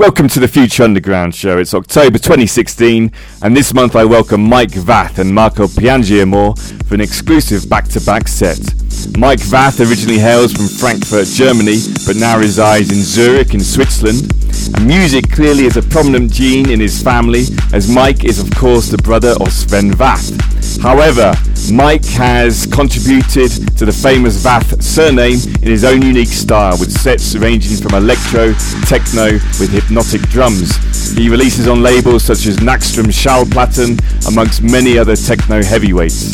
Welcome to the Future Underground show. It's October 2016, and this month I welcome Mike Vath and Marco Piangiamore for an exclusive back to back set. Mike Vath originally hails from Frankfurt, Germany, but now resides in Zurich in Switzerland. And music clearly is a prominent gene in his family, as Mike is, of course, the brother of Sven Vath. However, Mike has contributed to the famous Vath surname in his own unique style, with sets ranging from electro, techno, with hypnotic drums. He releases on labels such as Nachtstrom Schallplatten, amongst many other techno heavyweights.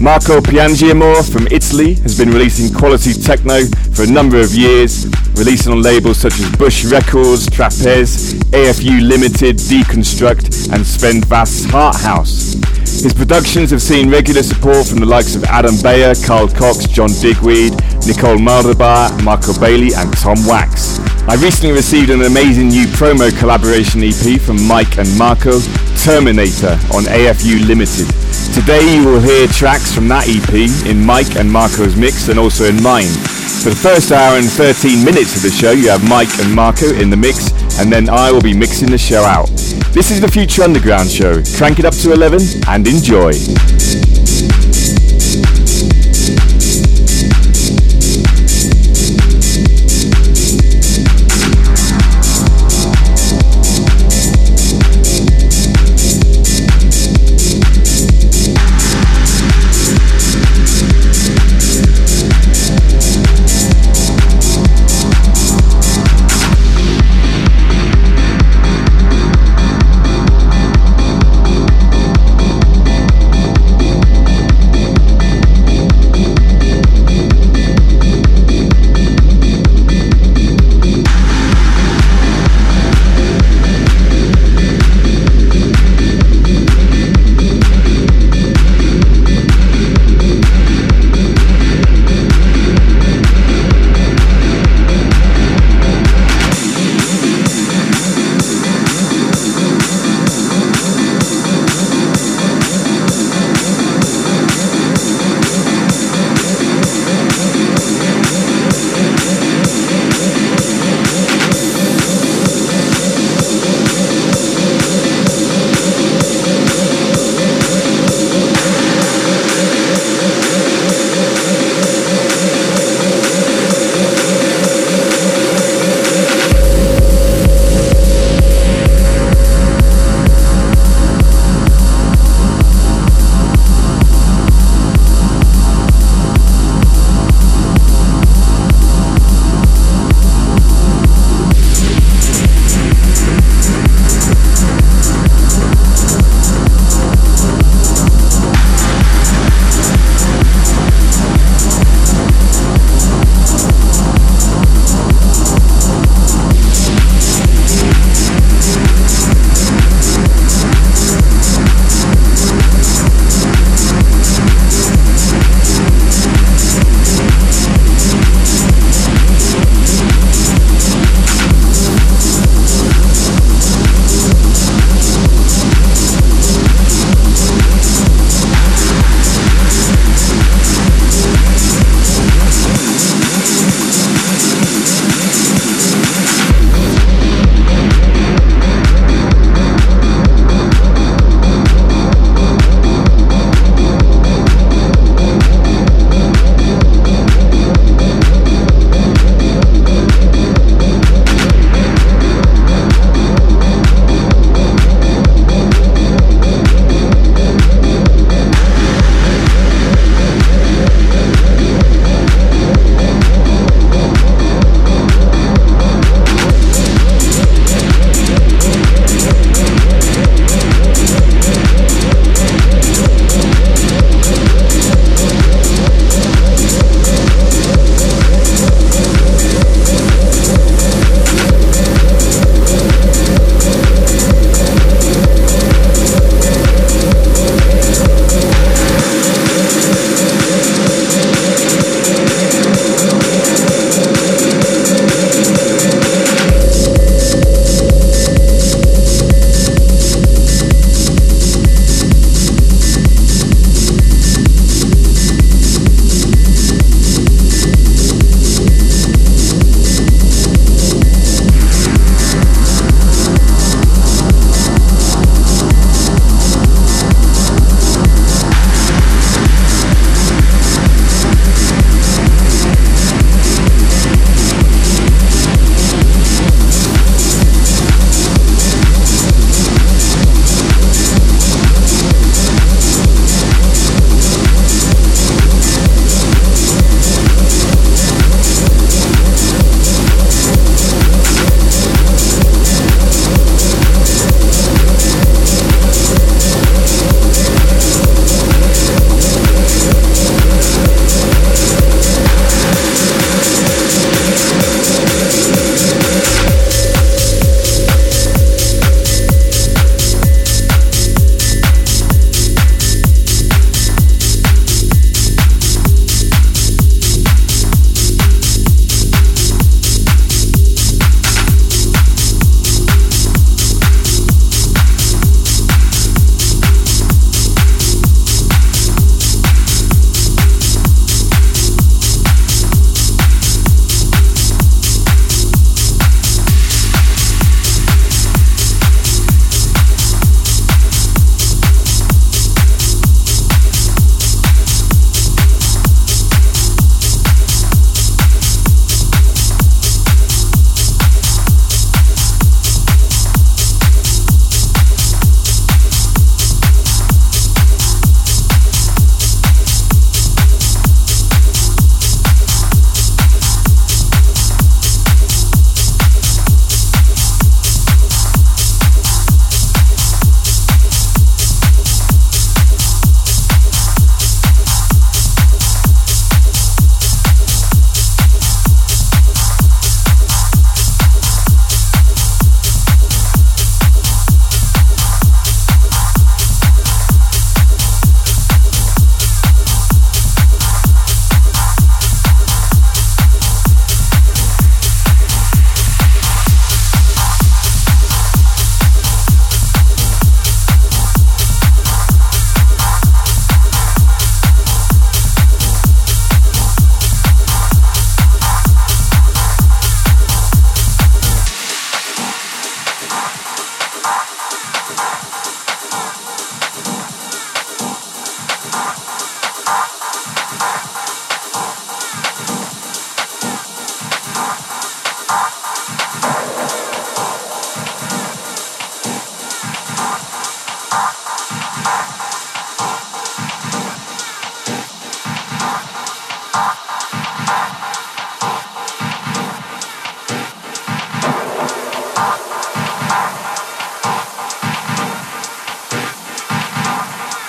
Marco Piangiamore from Italy has been releasing quality techno for a number of years, releasing on labels such as Bush Records, Trapeze, AFU Limited, Deconstruct, and Sven Vath's Harthouse. His productions have seen regular support from the likes of Adam Beyer, Carl Cox, John Digweed, Nicole Moudaber, Marco Bailey, and Tom Wax. I recently received an amazing new promo collaboration EP from Mike and Marco, Terminator, on AFU Limited. Today you will hear tracks from that EP in Mike and Marco's mix and also in mine. For the first hour and 13 minutes of the show, you have Mike and Marco in the mix, and then I will be mixing the show out. This is the Future Underground show. Crank it up to 11 and enjoy.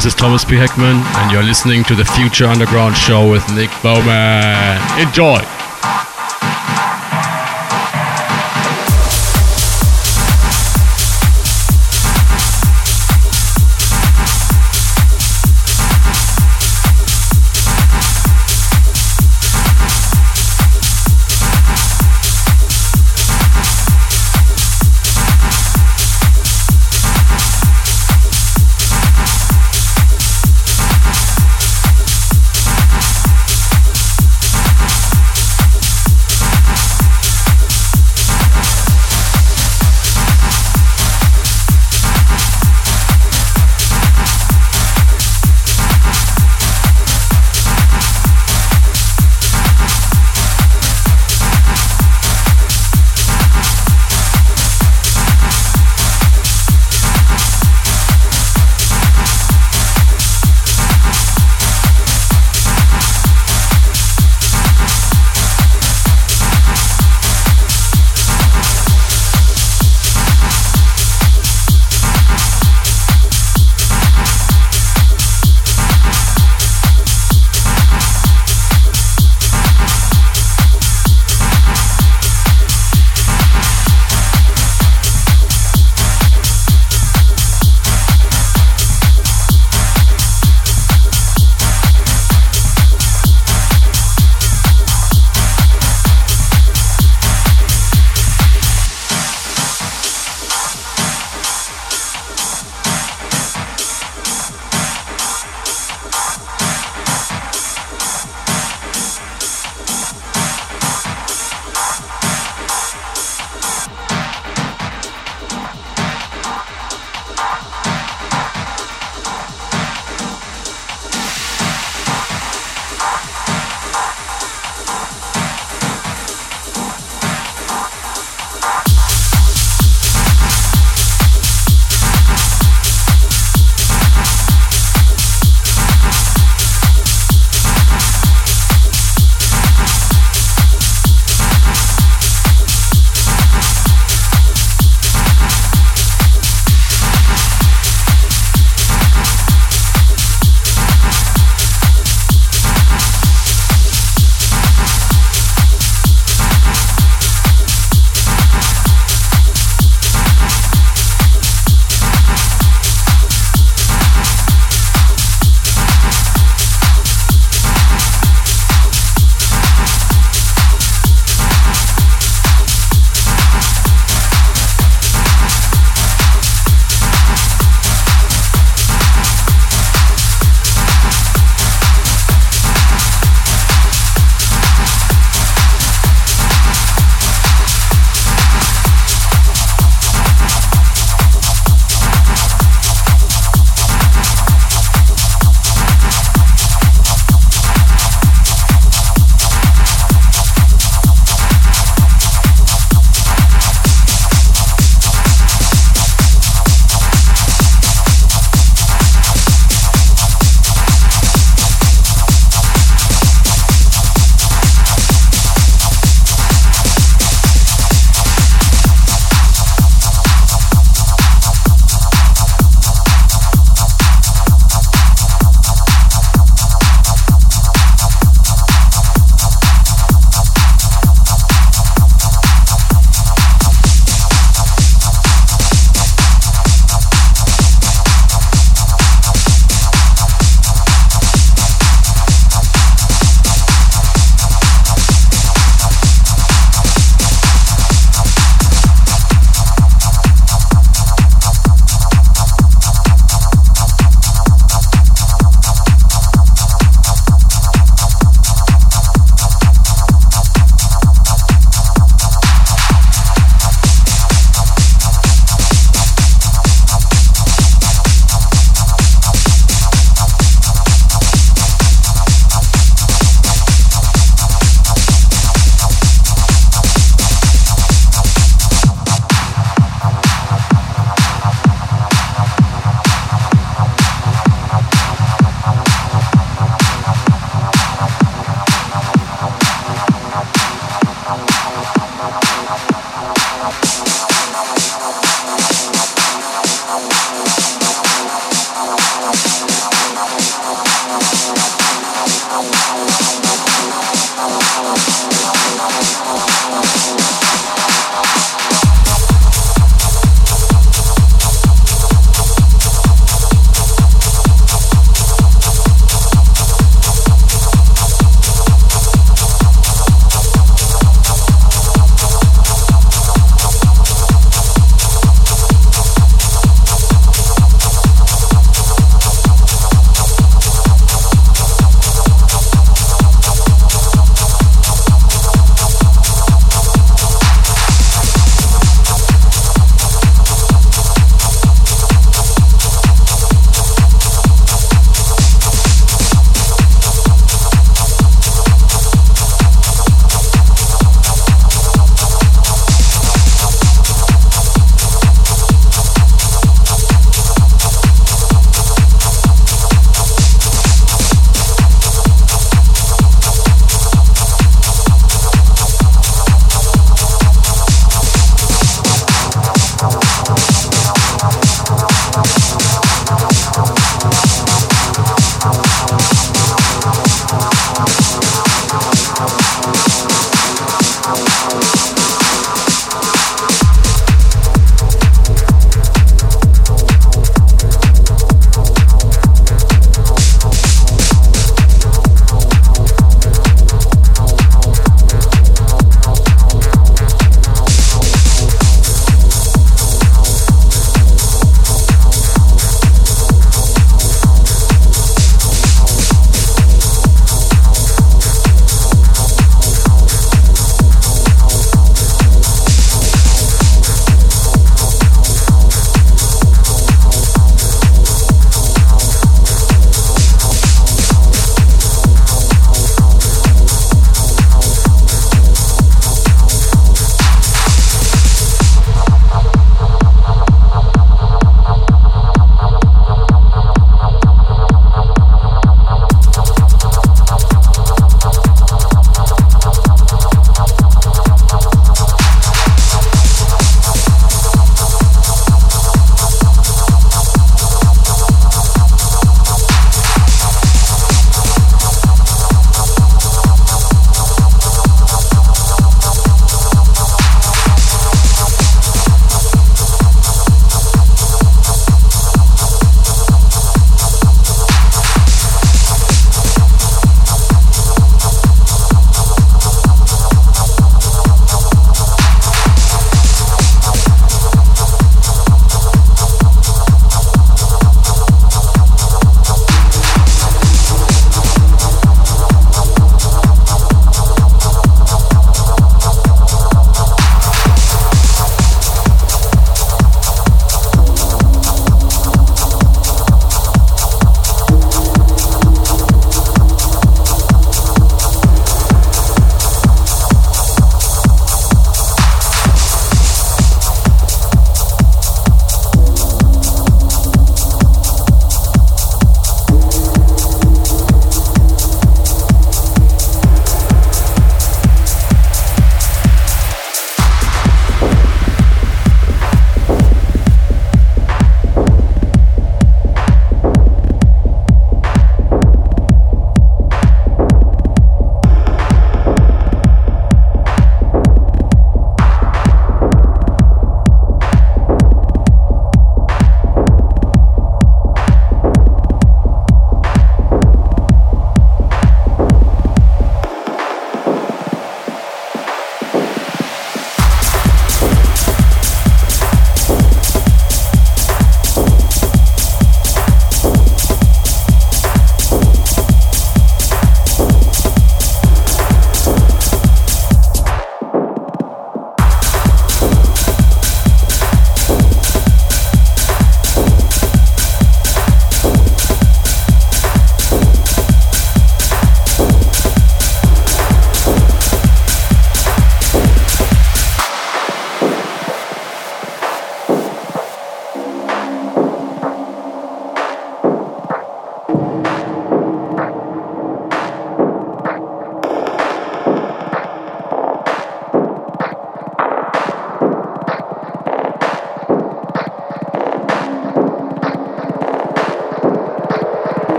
This is Thomas P. Heckmann, and you're listening to the Future Underground Show with Nick Bowman. Enjoy!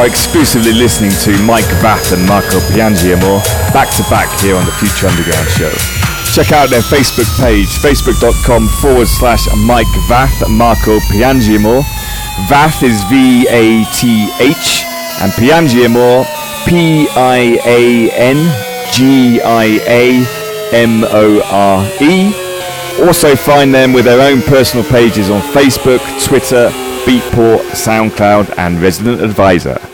Are exclusively listening to Mike Vath and Marco Piangiamore back to back here on the Future Underground show. Check out their Facebook page, facebook.com forward slash Mike Vath Marco Piangiamore. Vath is V A T H and Piangiamore P I A N G I A M O R E. Also find them with their own personal pages on Facebook, Twitter, Beatport, SoundCloud, and Resident Advisor.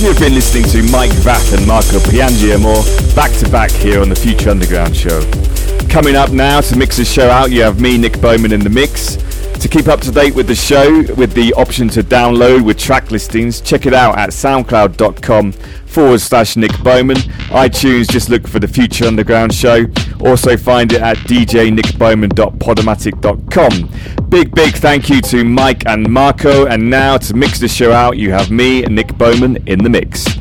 Been listening to Mike Vath and Marco Piangiamore back to back here on the Future Underground show. Coming up now to mix the show out, you have me, Nick Bowman, in the mix. To keep up to date with the show, with the option to download with track listings, check it out at soundcloud.com forward slash Nick Bowman. iTunes, just look for the Future Underground show. Also find it at djnickbowman.podomatic.com. Big, big thank you to Mike and Marco. And now to mix the show out, you have me, Nick Bowman, in the mix.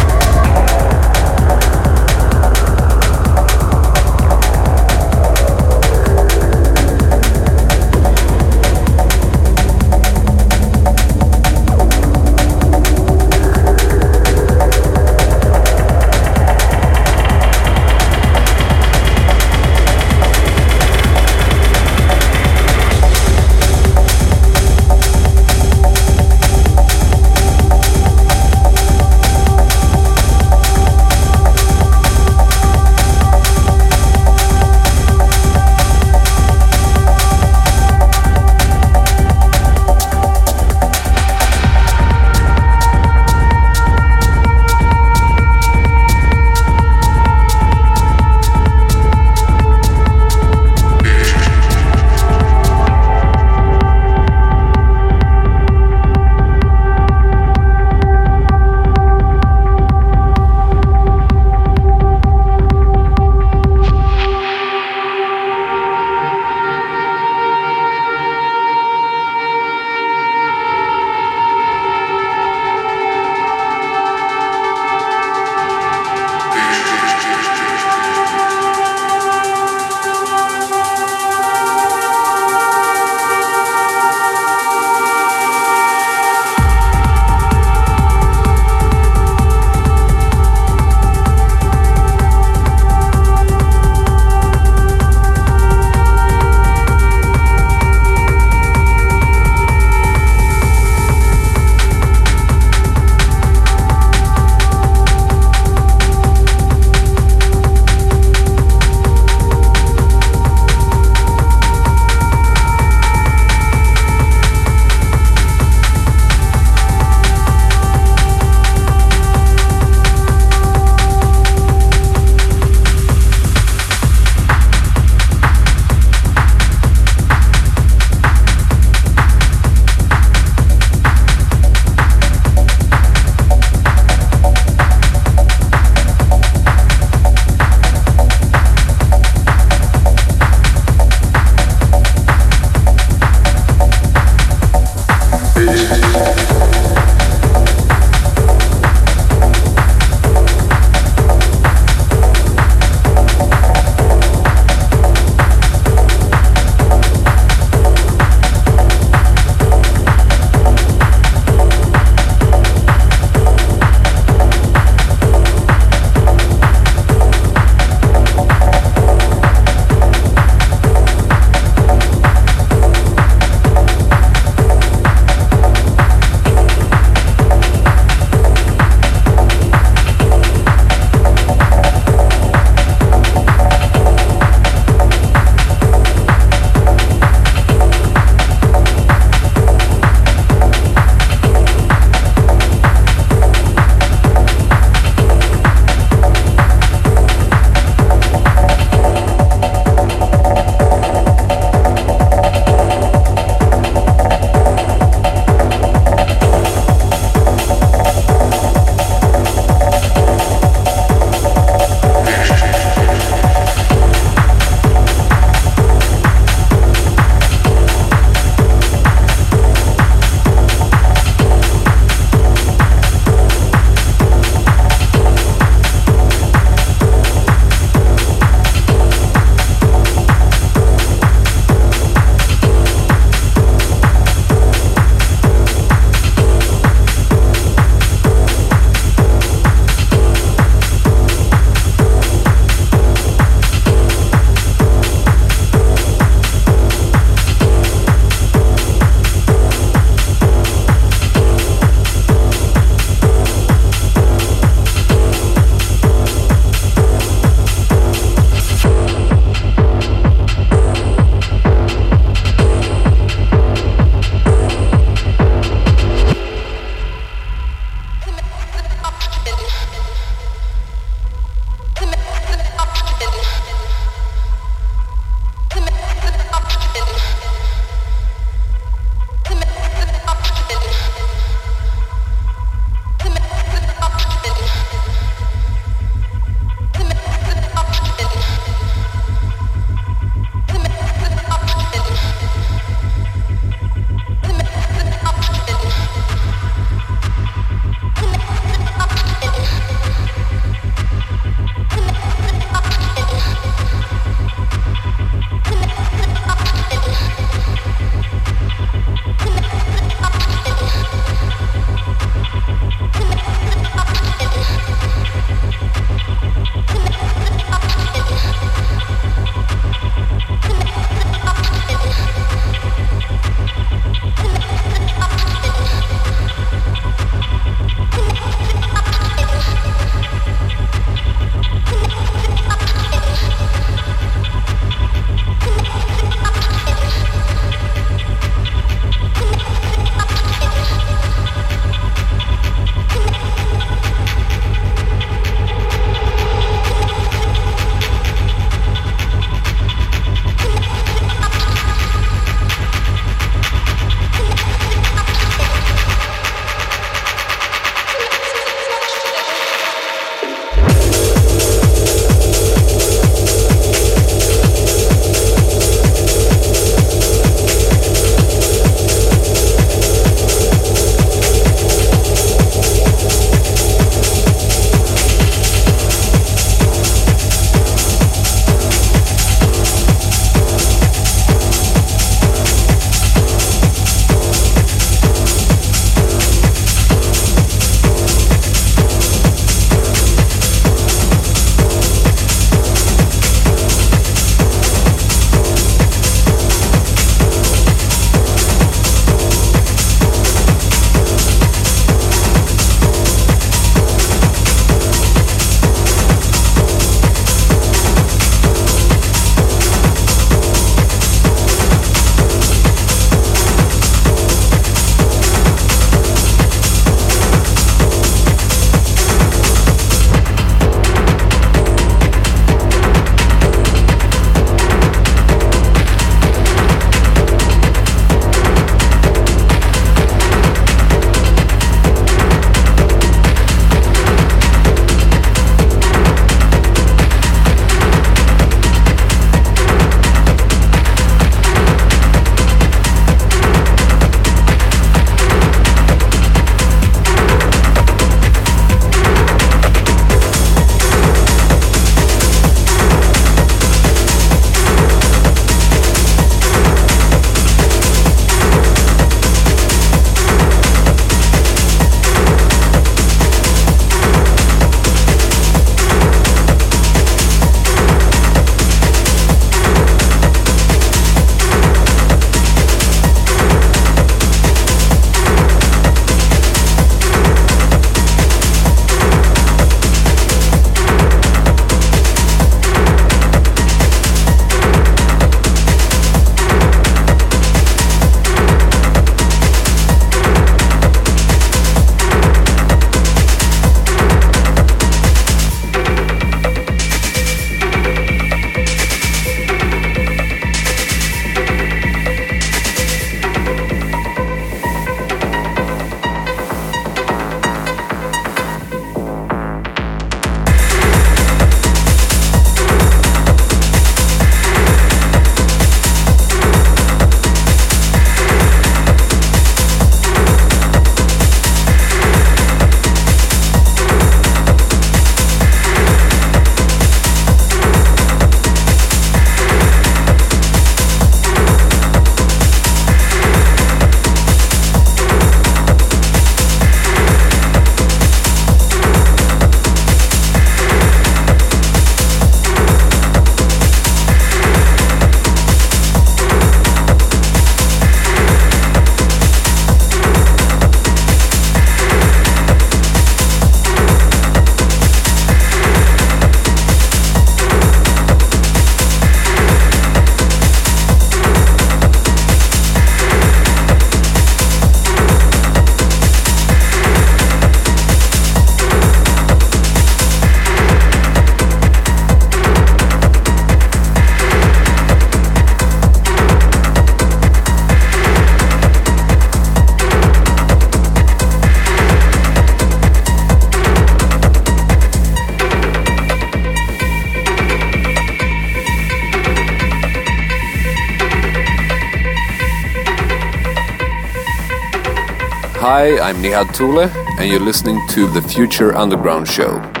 Hi, I'm Nihad Tule, and you're listening to the Future Underground Show.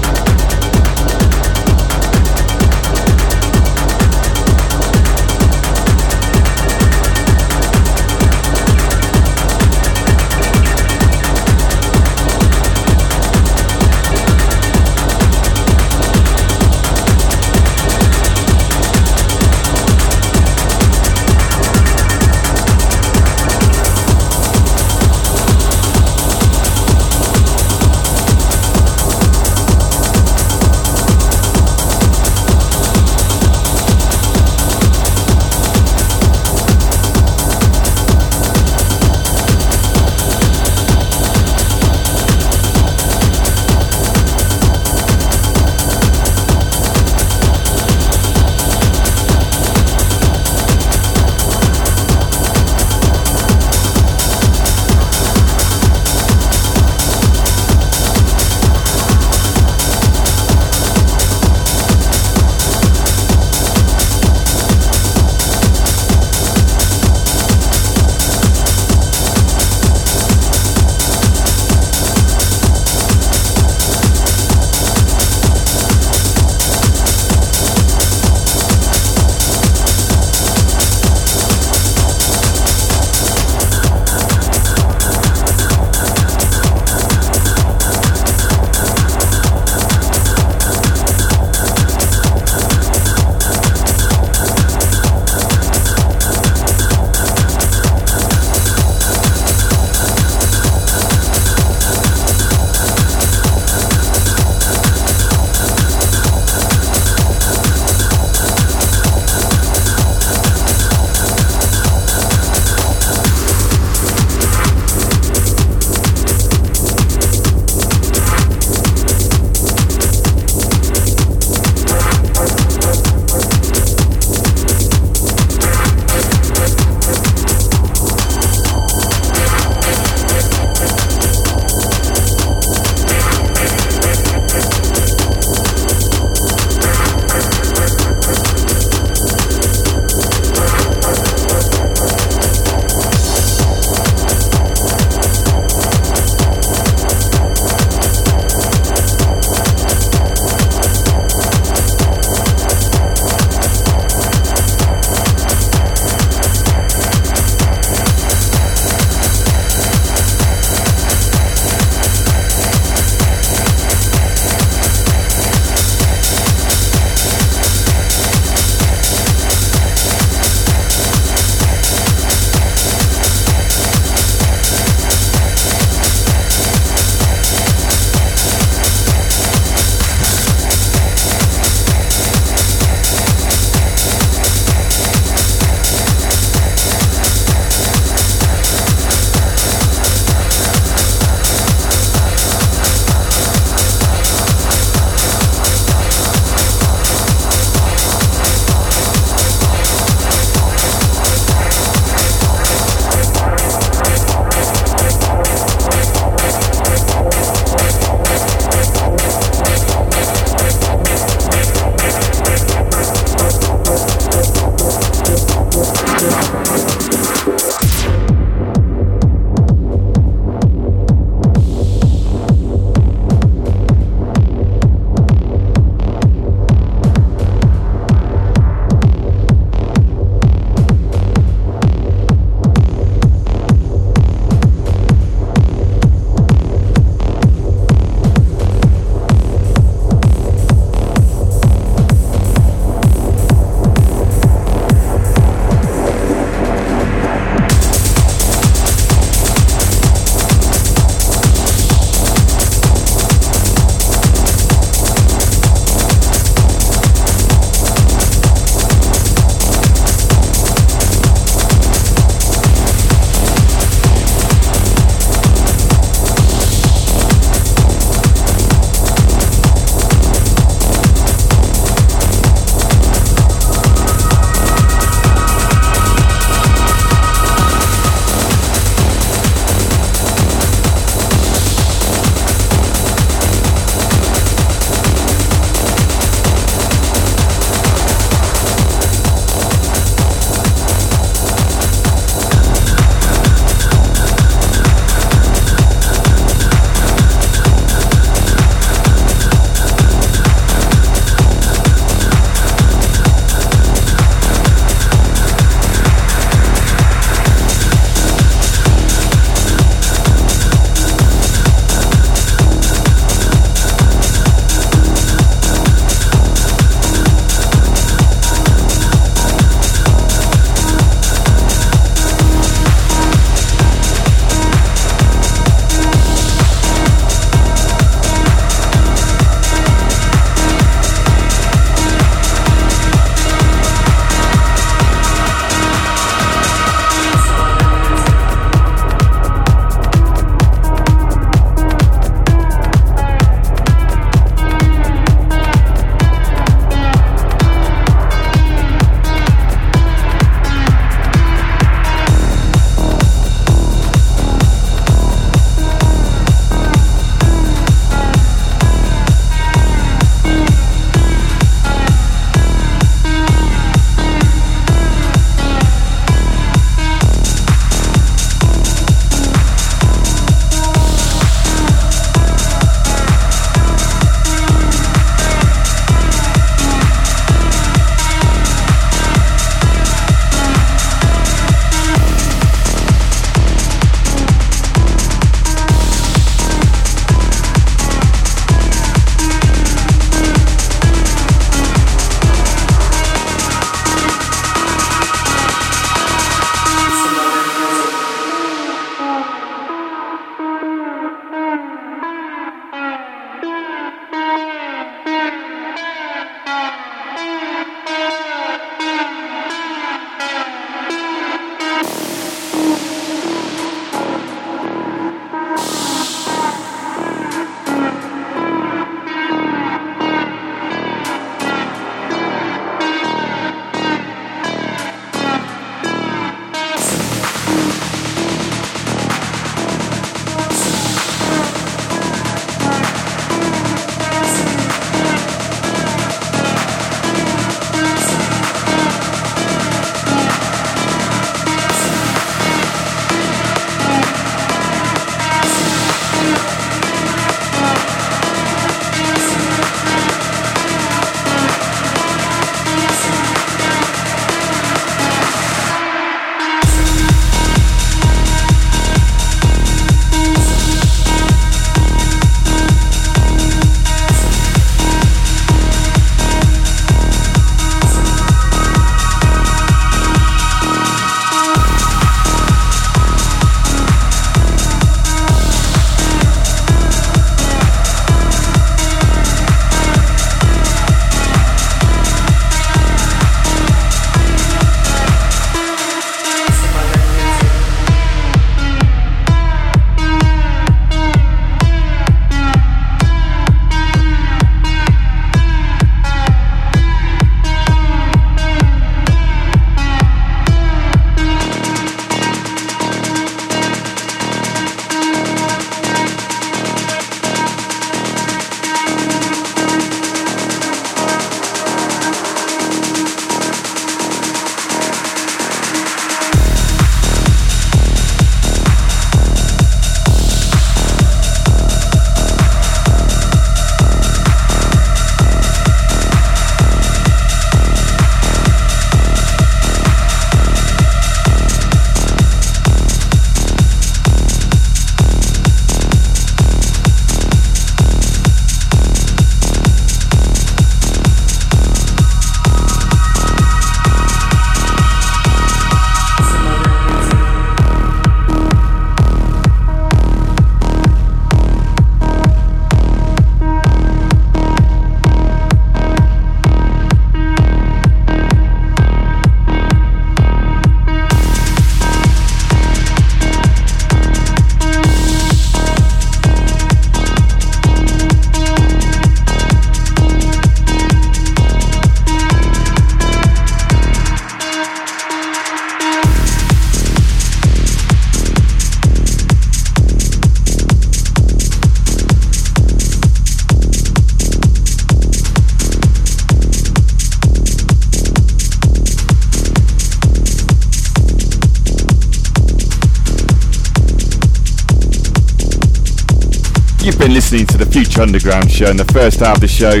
Underground show. In the first half of the show,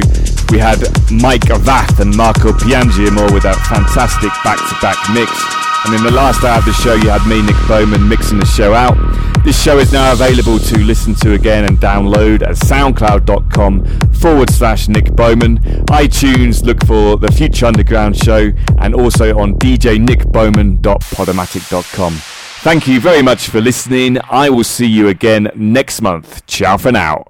we had Mike Vath and Marco Piangiamore with that fantastic back-to-back mix. And in the last hour of the show, you had me, Nick Bowman, mixing the show out. This show is now available to listen to again and download at soundcloud.com forward slash Nick Bowman. iTunes, look for the Future Underground show and also on djnickbowman.podomatic.com. Thank you very much for listening. I will see you again next month. Ciao for now.